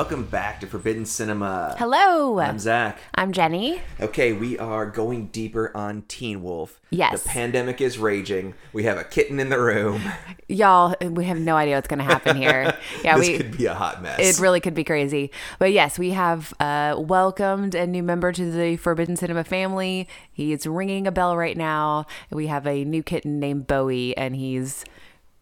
Welcome back to Forbidden Cinema. Hello. I'm Zach. I'm Jenny. Okay, we are going deeper on Teen Wolf. Yes. The pandemic is raging. We have a kitten in the room. Y'all, we have no idea what's going to happen here. Yeah, this we could be a hot mess. it really could be crazy. But yes, we have uh, welcomed a new member to the Forbidden Cinema family. He is ringing a bell right now. We have a new kitten named Bowie, and he's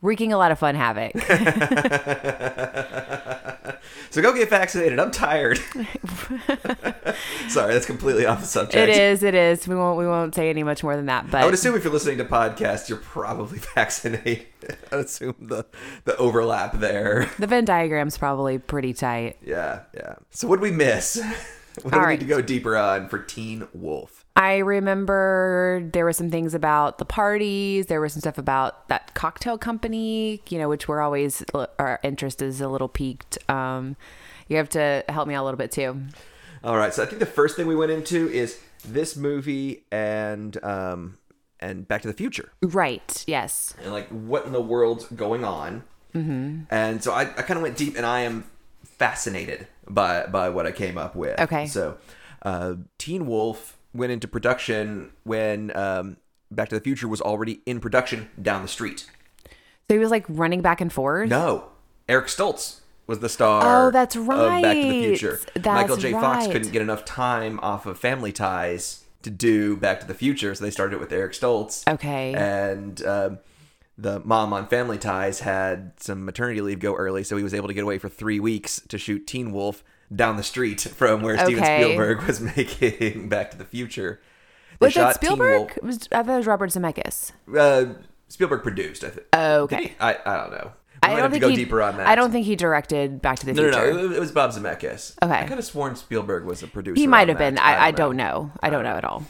wreaking a lot of fun havoc. so go get vaccinated. I'm tired. Sorry, that's completely off the subject. it is, it is. We won't, we won't say any much more than that. But I would assume if you're listening to podcasts, you're probably vaccinated. I would assume the the overlap there. the Venn diagram's probably pretty tight. Yeah, yeah. So what did we miss? What do we right. need to go deeper on for Teen Wolf? I remember there were some things about the parties. There was some stuff about that cocktail company, you know, which we're always our interest is a little peaked. Um, you have to help me out a little bit too. All right, so I think the first thing we went into is this movie and um and Back to the Future Right? Yes. and like what in the world's going on. Mm-hmm. And so I, I kind of went deep, and I am fascinated by by what I came up with. Okay. so uh, Teen Wolf went into production when um, Back to the Future was already in production down the street. So he was like running back and forth. No, Eric Stoltz was the star. Oh, that's Of Back to the. Future. That's Michael J. Fox couldn't get enough time off of Family Ties to do Back to the Future, so they started it with Eric Stoltz. Okay. And um, the mom on Family Ties had some maternity leave go early, so he was able to get away for three weeks to shoot Teen Wolf down the street from where Steven Okay. Spielberg was making Back to the Future. They was that Teen Spielberg? Wolf- I thought it was Robert Zemeckis. Uh, Spielberg produced, I think. Oh, okay. he? I, I don't know. We I might don't have to think go he, deeper on that. I don't think he directed Back to the Future. no, no. no. It was Bob Zemeckis. Okay. I could have sworn Spielberg was a producer. He might have been. I, I don't know. I don't know at all.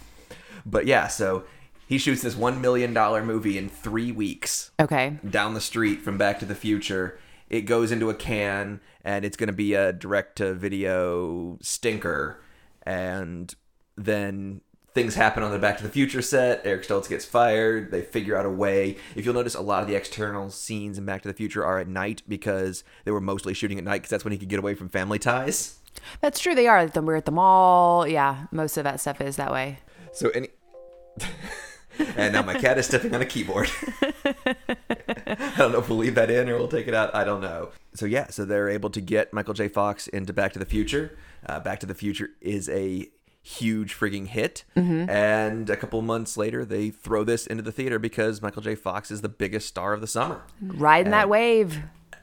But yeah, so he shoots this one million dollar movie in three weeks Okay. down the street from Back to the Future. It goes into a can, and it's going to be a direct to video stinker. And then things happen on the Back to the Future set. Eric Stoltz gets fired. They figure out a way. If you'll notice, a lot of the external scenes in Back to the Future are at night because they were mostly shooting at night because that's when he could get away from family ties. That's true. They are. We're at the mall. Yeah. Most of that stuff is that way. So any. and now my cat is stepping on a keyboard. I don't know if we'll leave that in or we'll take it out. I don't know. So yeah, so they're able to get Michael J. Fox into Back to the Future. Uh, Back to the Future is a huge frigging hit, and a couple months later, they throw this into the theater because Michael J. Fox is the biggest star of the summer. Riding that wave.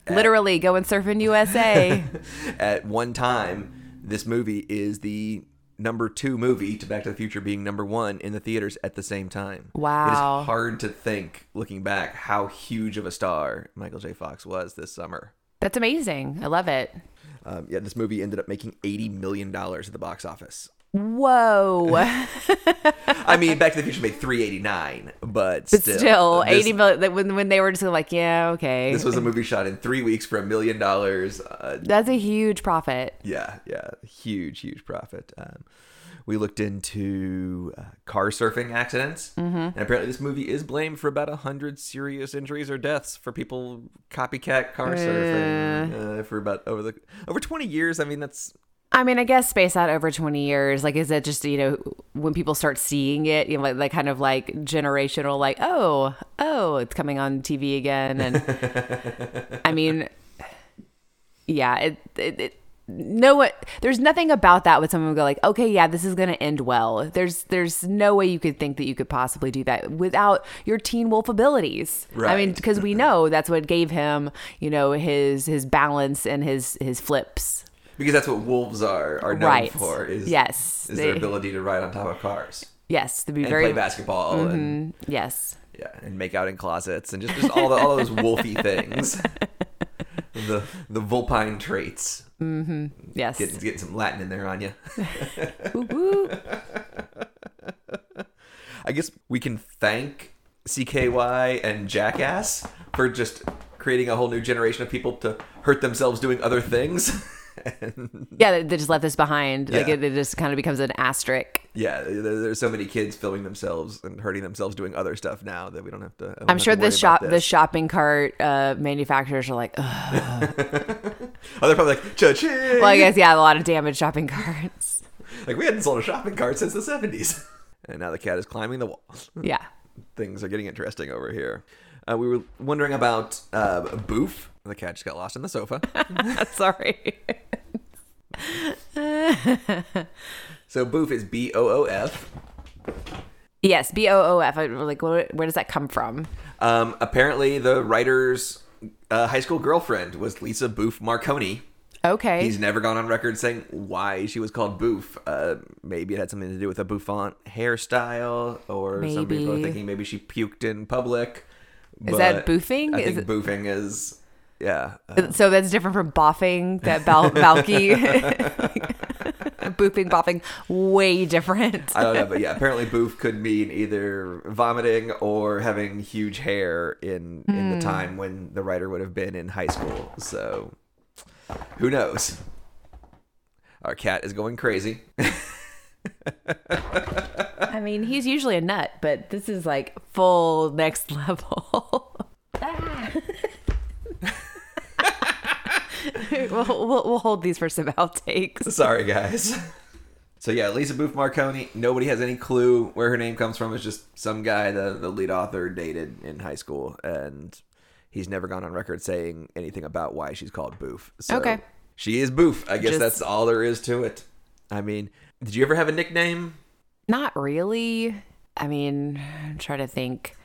Literally going surfing USA. At one time, this movie is the number two movie to Back to the Future being number one in the theaters at the same time. Wow. It is hard to think, looking back, how huge of a star Michael J. Fox was this summer. That's amazing. I love it. Um, yeah, this movie ended up making $80 million at the box office. Whoa. I mean, Back to the Future made 389 but But still. still, this- 80 million. When, when they were just like, yeah, okay. This was a movie shot in three weeks for a million dollars. Uh, That's a huge profit. Yeah, yeah, huge, huge profit. Um, we looked into uh, car surfing accidents, Mm-hmm. and apparently this movie is blamed for about a hundred serious injuries or deaths for people copycat car surfing uh, for about over the over twenty years. I mean, that's I mean, I guess space out over 20 years. Like, is it just, you know, when people start seeing it, you know, like, like kind of like generational, like, oh, oh, it's coming on TV again. And I mean, yeah, it, it, it no what there's nothing about that with someone who go like okay yeah this is going to end well there's there's no way you could think that you could possibly do that without your teen wolf abilities right. i mean because we know that's what gave him you know his his balance and his his flips because that's what wolves are are known Right. for. Is Yes, is their ability to ride on top of cars yes to be and very play basketball and yes yeah, and make out in closets and just, just all the, all those wolfy things. The the vulpine traits. Mm-hmm. yes Getting, getting some Latin in there on you. I guess we can thank CKY and Jackass for just creating a whole new generation of people to hurt themselves doing other things Yeah, they, just left this behind. Like it, it just kind of becomes an asterisk. yeah, there, there's so many kids filming themselves and hurting themselves doing other stuff now that we don't have to. Don't I'm sure the shop, the shopping cart uh, manufacturers are like, Ugh. Oh, they're probably like, cha-ching! well, I guess yeah, a lot of damaged shopping carts. Like we hadn't sold a shopping cart since the 70s. And now the cat is climbing the walls. Yeah. Things are getting interesting over here. Uh, we were wondering about uh, Boof. The cat just got lost in the sofa. Sorry. so Boof is B O O F. yes, B O O F. I- Like, where, where does that come from? Um, apparently, the writer's uh, high school girlfriend was Lisa Boof Marconi. Okay. He's never gone on record saying why she was called Boof. Uh, maybe it had something to do with a bouffant hairstyle, or some people are thinking maybe she puked in public. Is that boofing? I Is think it- boofing is, yeah. uh, so that's different from boffing. That bal- Balky. Booping, bopping, way different. I don't know, but yeah, apparently boof could mean either vomiting or having huge hair in in Hmm. the time when the writer would have been in high school. So who knows? Our cat is going crazy. I mean, he's usually a nut, but this is like full next level. we'll, we'll, we'll hold these for some outtakes. Sorry, guys. So yeah, Lisa Boof Marconi. Nobody has any clue where her name comes from. It's just some guy the the lead author dated in high school, and he's never gone on record saying anything about why she's called Boof. So Okay. she is Boof. I guess Just- that's all there is to it. I mean, did you ever have a nickname? Not really. I mean, I'm trying to think.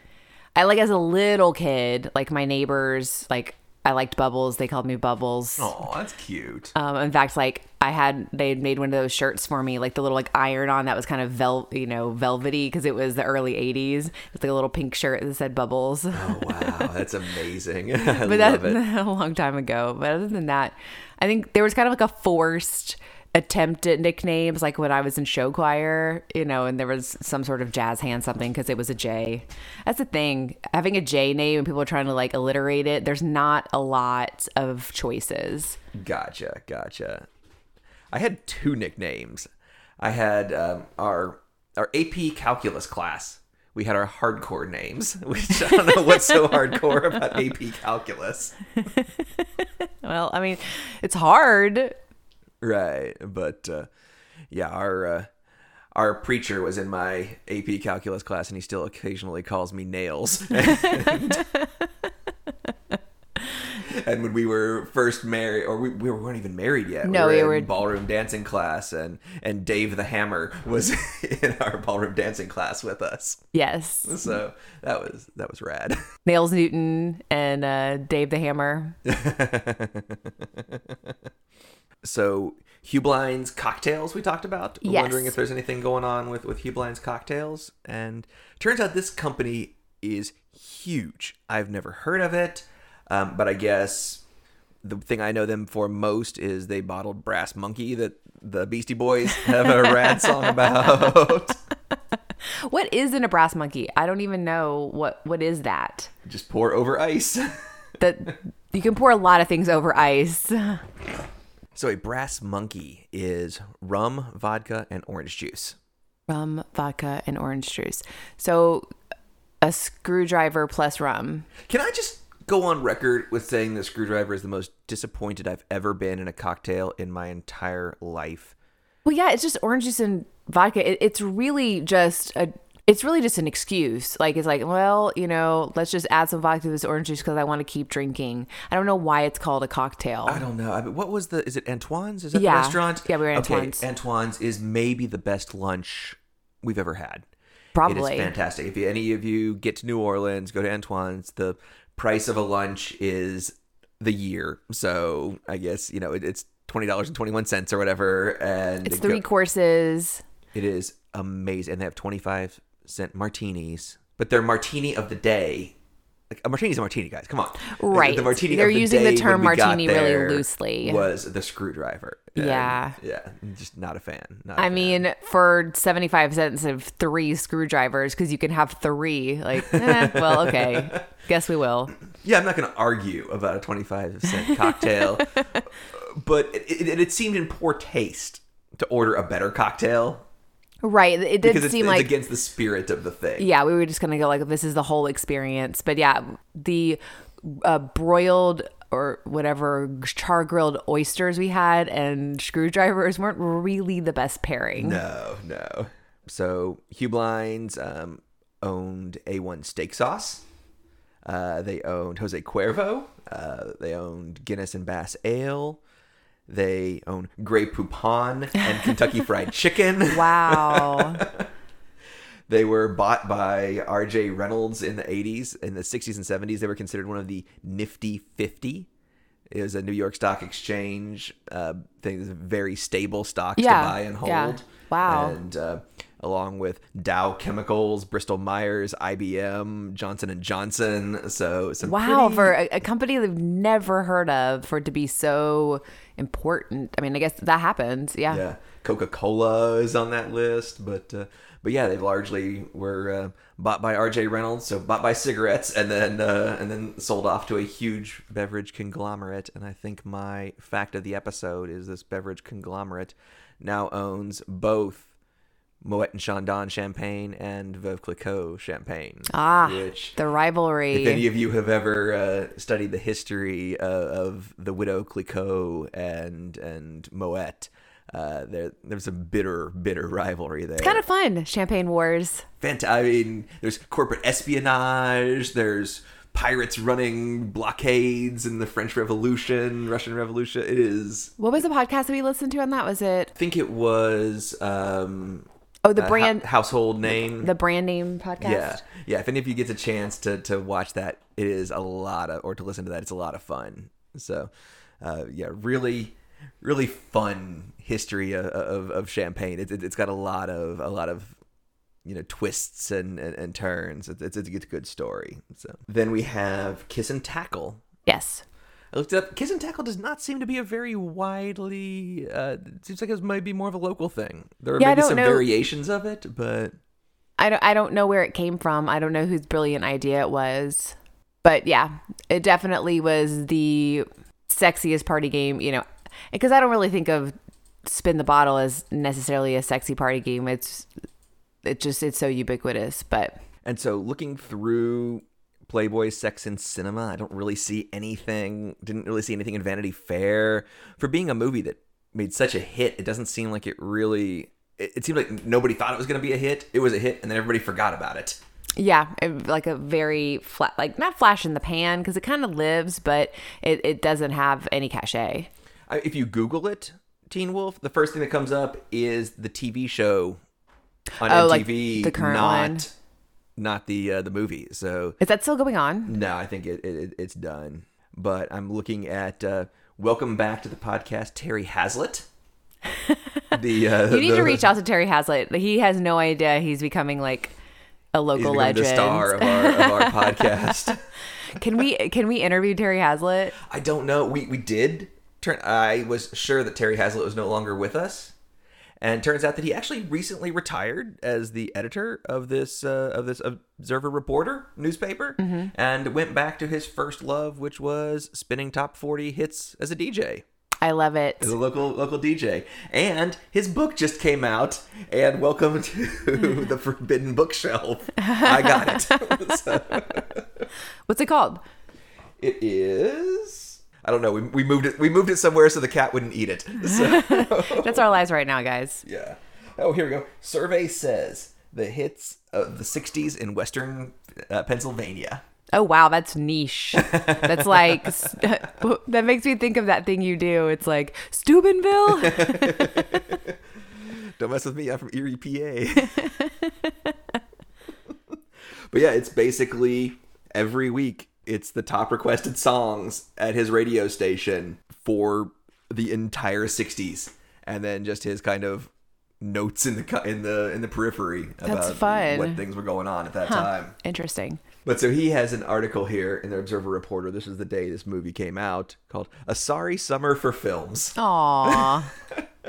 I like as a little kid, like my neighbors, like I liked Bubbles. They called me Bubbles. Oh, that's cute. Um, in fact, like I had, they had made one of those shirts for me, like the little like iron on that was kind of vel, you know, velvety because it was the early '80s. It's like a little pink shirt that said Bubbles. Oh wow, that's amazing. I but that a long time ago. But other than that, I think there was kind of like a forced attempt at nicknames, like when I was in show choir, you know, and there was some sort of jazz hand something because it was a J. That's the thing. Having a J name and people are trying to like alliterate it, there's not a lot of choices. Gotcha, gotcha. I had two nicknames. I had um, our our AP calculus class. We had our hardcore names, which I don't know what's so hardcore about AP calculus. Well, I mean, it's hard. Right, but uh, yeah, our uh, our preacher was in my AP calculus class, and he still occasionally calls me Nails. and, and when we were first married, or we, we weren't even married yet, No, we we were were- in ballroom dancing class, and and Dave the Hammer was in our ballroom dancing class with us. Yes. So that was that was rad. Nails Newton and uh, Dave the Hammer. So Heublein's cocktails we talked about. Yes. Wondering if there's anything going on with with Heublein's cocktails, and turns out this company is huge. I've never heard of it, um, but I guess the thing I know them for most is they bottled Brass Monkey that the Beastie Boys have a rad song about. What is in a brass monkey? I don't even know what what is that. Just pour over ice. That you can pour a lot of things over ice. So a Brass Monkey is rum, vodka, and orange juice. Rum, vodka, and orange juice. So a screwdriver plus rum. Can I just go on record with saying that Screwdriver is the most disappointed I've ever been in a cocktail in my entire life? Well, yeah, it's just orange juice and vodka. It, it's really just a. It's really just an excuse. Like it's like, well, you know, let's just add some vodka to this orange juice because I want to keep drinking. I don't know why it's called a cocktail. I don't know. I mean, what was the? Is it Antoine's? Is that Yeah. the restaurant? Yeah, we were at okay, Antoine's. Antoine's is maybe the best lunch we've ever had. Probably. It is fantastic. If any of you get to New Orleans, go to Antoine's. The price of a lunch is the year. So I guess you know it, it's twenty dollars and twenty one cents or whatever. And It's three go- courses. It is amazing, and they have twenty five cent martinis, but they're martini of the day. Like a martini's a martini, guys. Come on, Right. The martini. They're the using the term when we got martini really loosely. Was the screwdriver? And, Yeah. yeah. Just not a fan. Not a fan. mean, for 75 cents of three screwdrivers, because you can have three. Like, eh, well, okay. Guess we will. yeah, I'm not going to argue about a twenty five cent cocktail but it, it, it seemed in poor taste to order a better cocktail Right. It did because seem it's like against the spirit of the thing. yeah, we were just gonna go like this is the whole experience. But yeah, the uh, broiled or whatever char grilled oysters we had and screwdrivers weren't really the best pairing. No, no. So Heubleins um, owned A1 Steak Sauce. Uh, they owned Jose Cuervo. Uh, they owned Guinness and Bass Ale. They own Grey Poupon and Kentucky Fried Chicken. Wow. They were bought by R.J. Reynolds in the 80s. In the 60s and 70s, they were considered one of the Nifty 50. It was a New York Stock Exchange uh, thing, it was very stable stocks Yeah, to buy and hold. yeah. Wow. And uh, along with Dow Chemicals, Bristol Myers, IBM, Johnson and Johnson. So wow, pretty- for a, a company they've never heard of for it to be so important. I mean, I guess that happens. Yeah. yeah, Coca Cola is on that list, but uh, but yeah, they largely were uh, bought by R.J. Reynolds, so bought by cigarettes, and then uh, and then sold off to a huge beverage conglomerate. And I think my fact of the episode is this beverage conglomerate now owns both Moet and Chandon champagne and Veuve Clicquot champagne. Ah, which the rivalry. if any of you have ever uh, studied the history uh, of the widow Clicquot and and Moet, uh, there there's a bitter bitter rivalry there. It's kind of fun. Champagne wars. Fant- I mean, there's corporate espionage. There's pirates running blockades in the French Revolution, Russian Revolution. It is. What was the podcast that we listened to on that? Was it I think it was. Um, oh the a brand hou- household name. the brand name podcast? Yeah, yeah. If any of you gets a chance to to watch that, it is a lot of, or to listen to that, it's a lot of fun. So, uh, yeah, really, really fun history of of, of champagne. It, it, it's got a lot of a lot of you know twists and and, and turns. It's, it's it's a good story. So then we have Kiss and Tackle. Yes. I looked it up. Kiss and Tackle does not seem to be a very widely. Uh, it seems like it might be more of a local thing. There are Yeah, maybe some know. variations of it, but I don't I don't know where it came from. I don't know whose brilliant idea it was. But yeah, it definitely was the sexiest party game, you know, because I don't really think of spin the bottle as necessarily a sexy party game. It's it just it's so ubiquitous, but And so looking through Playboy's Sex and Cinema, I don't really see anything, didn't really see anything in Vanity Fair. For being a movie that made such a hit, it doesn't seem like it really, it, it seemed like nobody thought it was going to be a hit. It was a hit, and then everybody forgot about it. yeah, it- like a very flat like not flash in the pan because it kind of lives, but it, it doesn't have any cachet. I, if you Google it, Teen Wolf, the first thing that comes up is the TV show on Oh, like MTV, the current not, one? Not the uh, the movie. So Is that still going on? No, I think it, it it's done. But I'm looking at uh, welcome back to the podcast, Terry Hazlitt. the uh, You need the, to reach out to Terry Hazlitt. He has no idea he's becoming like a local legend. the star of our, of our podcast. Can we can we interview Terry Hazlitt? I don't know. We we did turn. I was sure that Terry Hazlitt was no longer with us, and turns out that he actually recently retired as the editor of this uh, of this Observer Reporter newspaper, Mm-hmm. and went back to his first love, which was spinning top forty hits as a DJ. I love it. as a local local DJ. And his book just came out. And welcome to the Forbidden Bookshelf. I got it. So, What's it called? it is. I don't know. We, we moved it. We moved it somewhere so the cat wouldn't eat it. So, That's our lives right now, guys. yeah. Oh, here we go. Survey says the hits of the '60s in Western uh, Pennsylvania. Oh wow, that's niche. That's like that makes me think of that thing you do. It's like Steubenville. Don't mess with me. I'm from Erie, PA. but yeah, it's basically every week. It's the top requested songs at his radio station for the entire '60s, and then just his kind of notes in the in the in the periphery about fun. what things were going on at that time. Interesting. But so he has an article here in the Observer Reporter. This is the day this movie came out, called "A Sorry Summer for Films." Aw.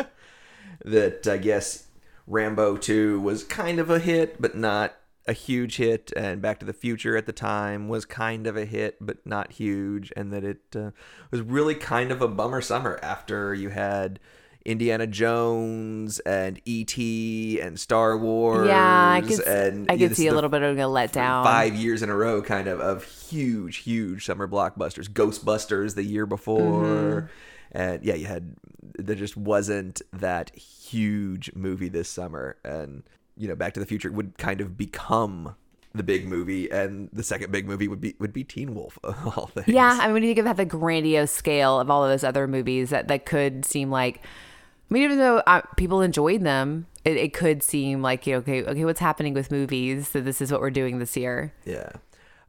that I guess Rambo 2 was kind of a hit, but not a huge hit, and Back to the Future at the time was kind of a hit, but not huge, and that it uh, was really kind of a bummer summer after you had Indiana Jones and E.T. and Star Wars. Yeah, I could, and I could this see a little bit of a letdown. Five years in a row, kind of, of huge, huge summer blockbusters. Ghostbusters the year before. Mm-hmm. And yeah, you had, there just wasn't that huge movie this summer. And, you know, Back to the Future would kind of become the big movie, and the second big movie would be would be Teen Wolf of all things. Yeah, I mean, when you think of the grandiose scale of all of those other movies that, that could seem like, I mean, even though uh, people enjoyed them, it, it could seem like, you know, okay, okay, what's happening with movies? So this is what we're doing this year. Yeah.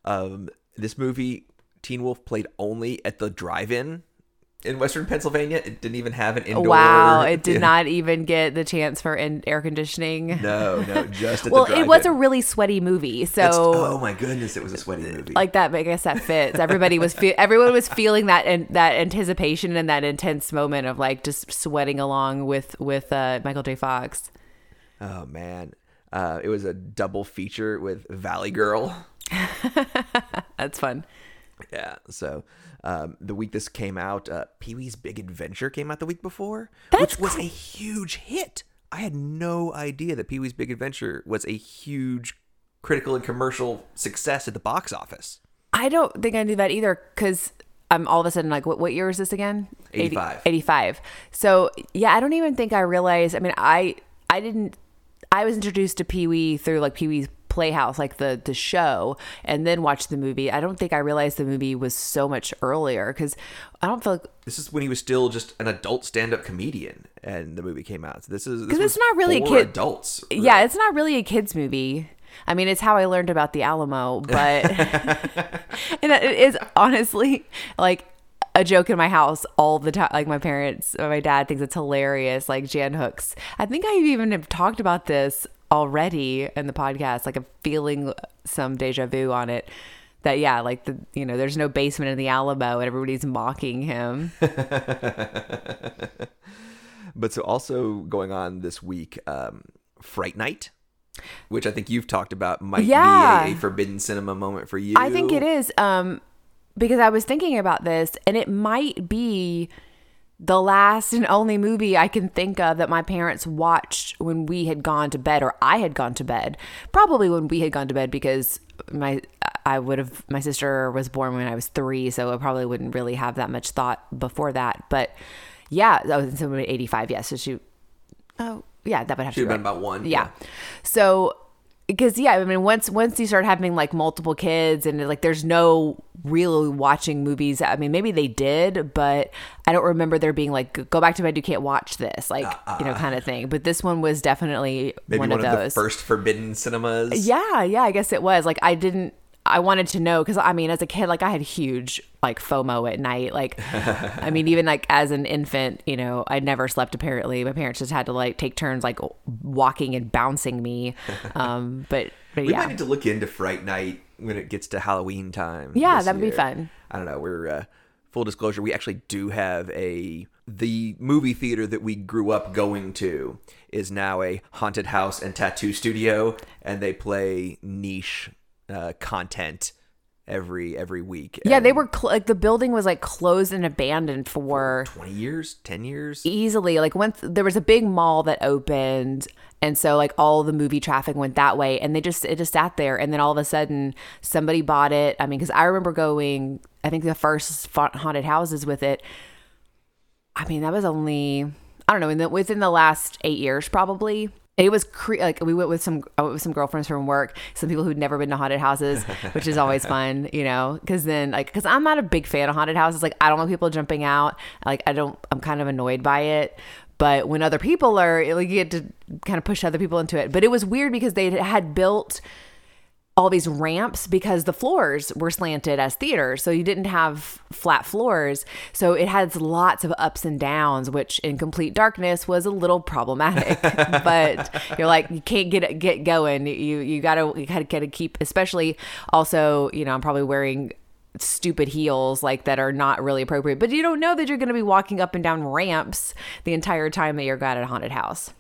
Um, this movie, Teen Wolf, played only at the drive-in in Western Pennsylvania. It didn't even have an indoor. wow, it did yeah. not even get the chance for in, air conditioning. No, no, just at well, it was a really sweaty movie, so. That's- oh my goodness, it was a sweaty movie. like that, I guess that fits. Everybody was fe- everyone was feeling that and that anticipation and that intense moment of like just sweating along with with uh, Michael J. Fox. oh man, uh, it was a double feature with Valley Girl. That's fun. Yeah, so um, the week this came out, uh, Pee Wee's Big Adventure came out the week before, That's which was a huge hit. I had no idea that Pee Wee's Big Adventure was a huge critical and commercial success at the box office. I don't think I knew that either because I'm all of a sudden like, what, what year is this again? 80 85. 85. So yeah, I don't even think I realized. I mean, I I didn't. I was introduced to Pee Wee through like Pee Wee's Playhouse, like the the show, and then watched the movie. I don't think I realized the movie was so much earlier because I don't feel like This is when he was still just an adult stand-up comedian, and the movie came out. So this is this 'Cause it's not really a for kid- adults. yeah, it's not really a kids movie. I mean, it's how I learned about the Alamo, but and it is honestly like a joke in my house all the time. Like my parents, or my dad thinks it's hilarious. Like Jan Hooks. I think I even have talked about this already in the podcast. Like I'm feeling some deja vu on it. That yeah, like the you know, there's no basement in the Alamo, and everybody's mocking him. But so also going on this week, um, Fright Night, which I think you've talked about, might Yeah. be a, a forbidden cinema moment for you. I think it is um because I was thinking about this and it might be the last and only movie I can think of that my parents watched when we had gone to bed or I had gone to bed. Probably when we had gone to bed because my I would have my sister was born when I was 3 so I probably wouldn't really have that much thought before that. But yeah, that was in 85. Yes, so she Oh, yeah, that would have Should to be been right. about one. Yeah. So because yeah, I mean once once you start having like multiple kids and like there's no really watching movies. I mean maybe they did, but I don't remember there being like go back to bed you can't watch this like uh-uh. you know kind of thing. But this one was definitely Maybe one, one, of those. the first forbidden cinemas. Yeah, yeah, I guess it was. Like I didn't I wanted to know because I mean, as a kid, like I had huge like FOMO at night. Like, I mean, even like as an infant, you know, I never slept. Apparently, my parents just had to like take turns like walking and bouncing me. Um, but but We yeah, might need to look into Fright Night when it gets to Halloween time. Yeah, that would be fun. I don't know. We're uh, full disclosure. We actually do have a the movie theater that we grew up going to is now a haunted house and tattoo studio, and they play niche uh, content every every week. yeah, they were cl- like the building was like closed and abandoned for twenty years, ten years. easily like once there was a big mall that opened and so like all the movie traffic went that way and they just it just sat there and then all of a sudden somebody bought it i mean because i remember going i think the first haunted houses with it i mean that was only i don't know in the, within the last eight years probably it was cre- like we went with some I went with some girlfriends from work, some people who'd never been to haunted houses, which is always fun, you know. Because then like because I'm not a big fan of haunted houses. Like I don't want people jumping out. Like I don't. I'm kind of annoyed by it. But when other people are, like, you get to kind of push other people into it. But it was weird because they had built all these ramps because the floors were slanted as theaters. So you didn't have flat floors. So it has lots of ups and downs, which in complete darkness was a little problematic. but you're like, you can't get get going. You you gotta you gotta, gotta keep especially also, you know, I'm probably wearing stupid heels like that are not really appropriate. But you don't know that you're gonna be walking up and down ramps the entire time that you're at a haunted house.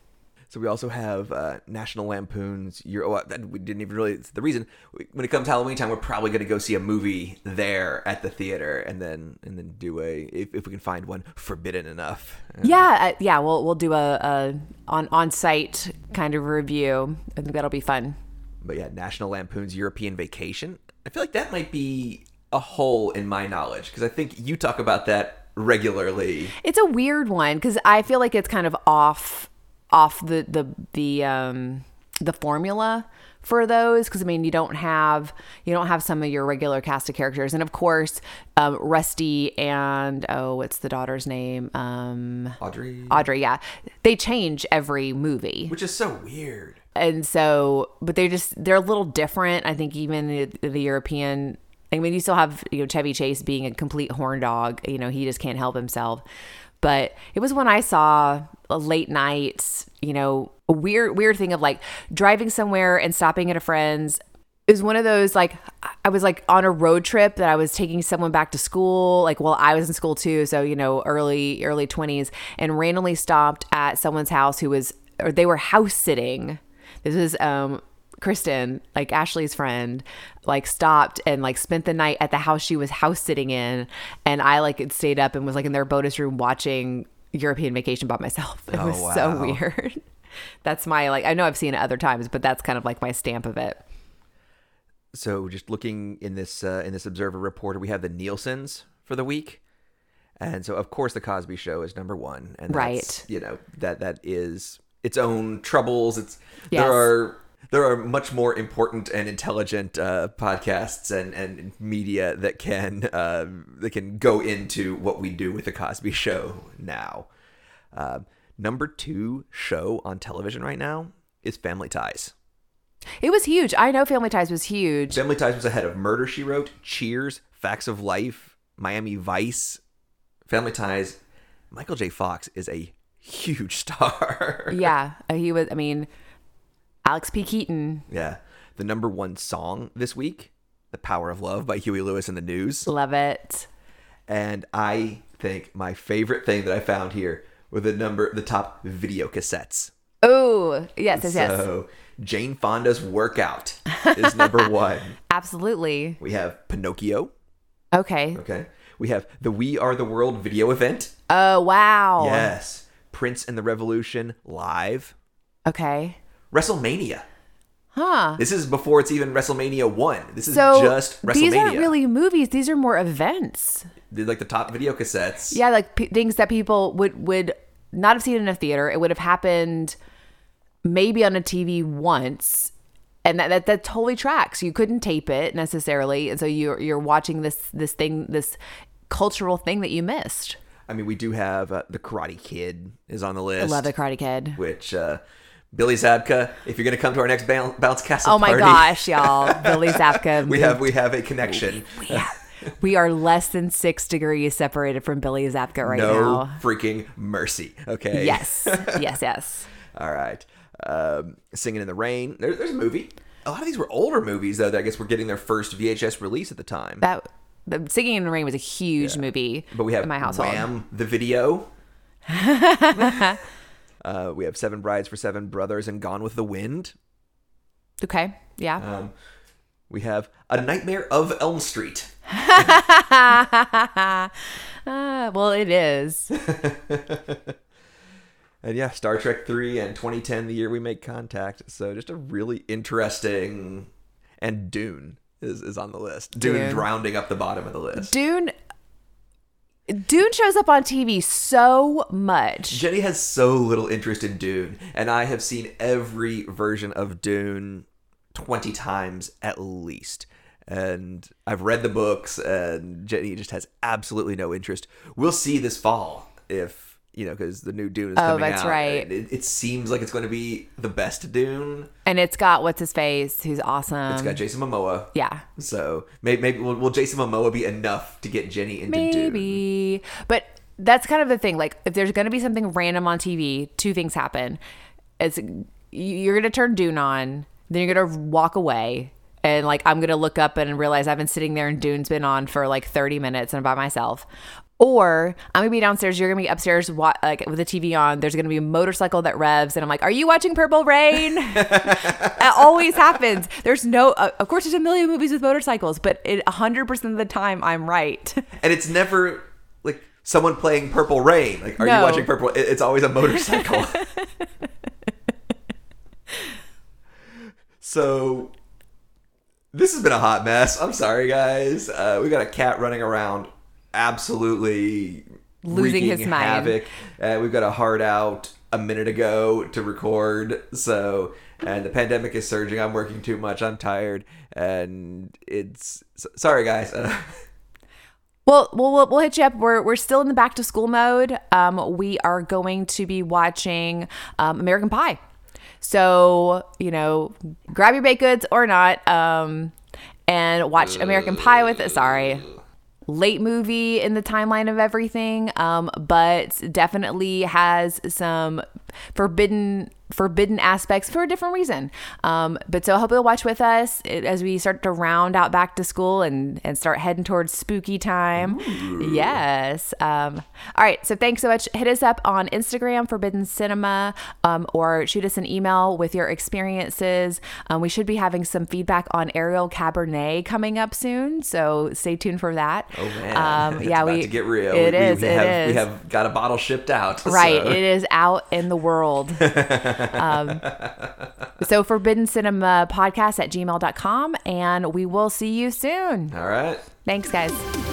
So we also have uh, National Lampoon's. Year, oh, that- we didn't even really. It's the reason when it comes Halloween time, we're probably going to go see a movie there at the theater, and then and then do a if, if we can find one forbidden enough. Yeah, uh, yeah, we'll we'll do a, a on on site kind of review. I think that'll be fun. But yeah, National Lampoon's European Vacation. I feel like that might be a hole in my knowledge because I think you talk about that regularly. It's a weird one because I feel like it's kind of off off the the the um the formula for those because I mean you don't have you don't have some of your regular cast of characters. And of course um, Rusty and oh what's the daughter's name? Um Audrey, Audrey yeah. They change every movie. Which is so weird. and so but they're just they're a little different. I think even the, the european i mean you still have you know chevy chase being a complete horn dog. You know he just can't help himself. But it was when i saw a late night you know a weird weird thing of like driving somewhere and stopping at a friend's it was one of those like I was like on a road trip that I was taking someone back to school like well I was in school too so you know early early 20s and randomly stopped at someone's house who was or they were house sitting. This is um Kristen, like Ashley's friend, like stopped and like spent the night at the house she was house sitting in, and I like stayed up and was like in their bonus room watching European Vacation by myself. It Oh, was so weird. That's my like I know I've seen it other times, but that's kind of like my stamp of it. So just looking in this uh, in this Observer report, we have the Nielsen's for the week, and so of course the Cosby Show is number one, and that's, Right. You know that that is its own troubles. It's Yes. there are there are much more important and intelligent uh, podcasts and, and media that can uh, that can go into what we do with the Cosby Show now. Uh, number two show on television right now is Family Ties. It was huge. I know Family Ties was huge. Family Ties was ahead of Murder She Wrote, Cheers, Facts of Life, Miami Vice. Family Ties. Michael J. Fox is a huge star. yeah, he was. I mean, Alex P. Keaton, yeah. The number one song this week, "The Power of Love" by Huey Lewis and the News. love it. And I think my favorite thing that I found here were the number, the top video cassettes. Oh yes, yes, yes, So Jane Fonda's "Workout" is number one. absolutely. We have Pinocchio. Okay. Okay. We have the We Are the World video event. Oh wow. Yes. Prince and the Revolution live. Okay. WrestleMania. Huh. This is before it's even WrestleMania 1. This is So just WrestleMania. these aren't really movies. These are more events. They're like the top video cassettes. Yeah, like p- things that people would would not have seen in a theater. It would have happened maybe on a TV once, and that that, that totally tracks. You couldn't tape it necessarily, and so you're you're watching this this thing this cultural thing that you missed. I mean, we do have uh, the Karate Kid is on the list. I list. love the Karate Kid. Which uh, Billy Zabka, if you're going to come to our next Bounce, Castle Oh my party, gosh, y'all! Billy Zabka, we have we have a connection. we are less than six degrees separated from Billy Zabka right no now. No freaking mercy. Okay. Yes, yes, yes. All right. Um, Singing in the Rain. There, there's a movie. A lot of these were older movies, though, that I guess were getting their first VHS release at the time. That the Singing in the Rain was a huge movie. But we have in my household. Wham, the video. uh, we have Seven Brides for Seven Brothers and Gone with the Wind. Okay, yeah. Um, we have A Nightmare of Elm Street. Uh, well, it is. And yeah, Star Trek 3 and 2010, the year we make contact. So just a really interesting. And Dune is, is on the list. Dune, Dune. rounding up the bottom of the list. Dune. Dune shows up on TV so much. Jenny has so little interest in Dune, and I have seen every version of Dune 20 times at least. And I've read the books, and Jenny just has absolutely no interest. We'll see this fall if, you know, because the new Dune is Oh, coming that's out. right. and It, it seems like it's going to be the best Dune. And it's got what's his face, who's awesome. It's got Jason Momoa. yeah. So maybe, maybe will, will Jason Momoa be enough to get Jenny into Dune? Maybe. But that's kind of the thing. Like, if there's going to be something random on TV, two things happen. It's you're going to turn Dune on, then you're going to walk away. And like, I'm going to look up and realize I've been sitting there and Dune's been on for like 30 minutes and I'm by myself. Or I'm gonna be downstairs. You're gonna be upstairs, wa- like with the TV on. There's gonna be a motorcycle that revs, and I'm like, "Are you watching Purple Rain?" it always happens. There's no, uh, of course, there's a million movies with motorcycles, but it 100 percent of the time I'm right. And it's never like someone playing Purple Rain. Like, are you watching Purple? it- It's always a motorcycle. so this has been a hot mess. I'm sorry, guys. Uh, we got a cat running around, absolutely Losing his mind. havoc. Uh, we've got a hard out a minute ago to record. So, and the pandemic is surging. I'm working too much. I'm tired, and it's sorry, guys. Well, we'll, we'll, we'll hit you up. We're, we're still in the back to school mode. Um, we are going to be watching um, American Pie. So, you know, grab your baked goods or not um, and watch American Pie with it. Sorry. Late movie in the timeline of everything, um, but definitely has some forbidden forbidden aspects for a different reason. Um, but so I hope you'll watch with us as we start to round out back to school and, and start heading towards spooky time. Yes. Um, all right. So thanks so much. Hit us up on Instagram, Forbidden Cinema, um, or shoot us an email with your experiences. Um, we should be having some feedback on Ariel Cabernet coming up soon. So stay tuned for that. Oh man, Um, It's yeah, about we to get real. It we, is. We, we it have, We have got a bottle shipped out. Right. so- It is out in the world. um, so Forbidden Cinema Podcast at gmail.com. And we will see you soon. All right. Thanks, guys.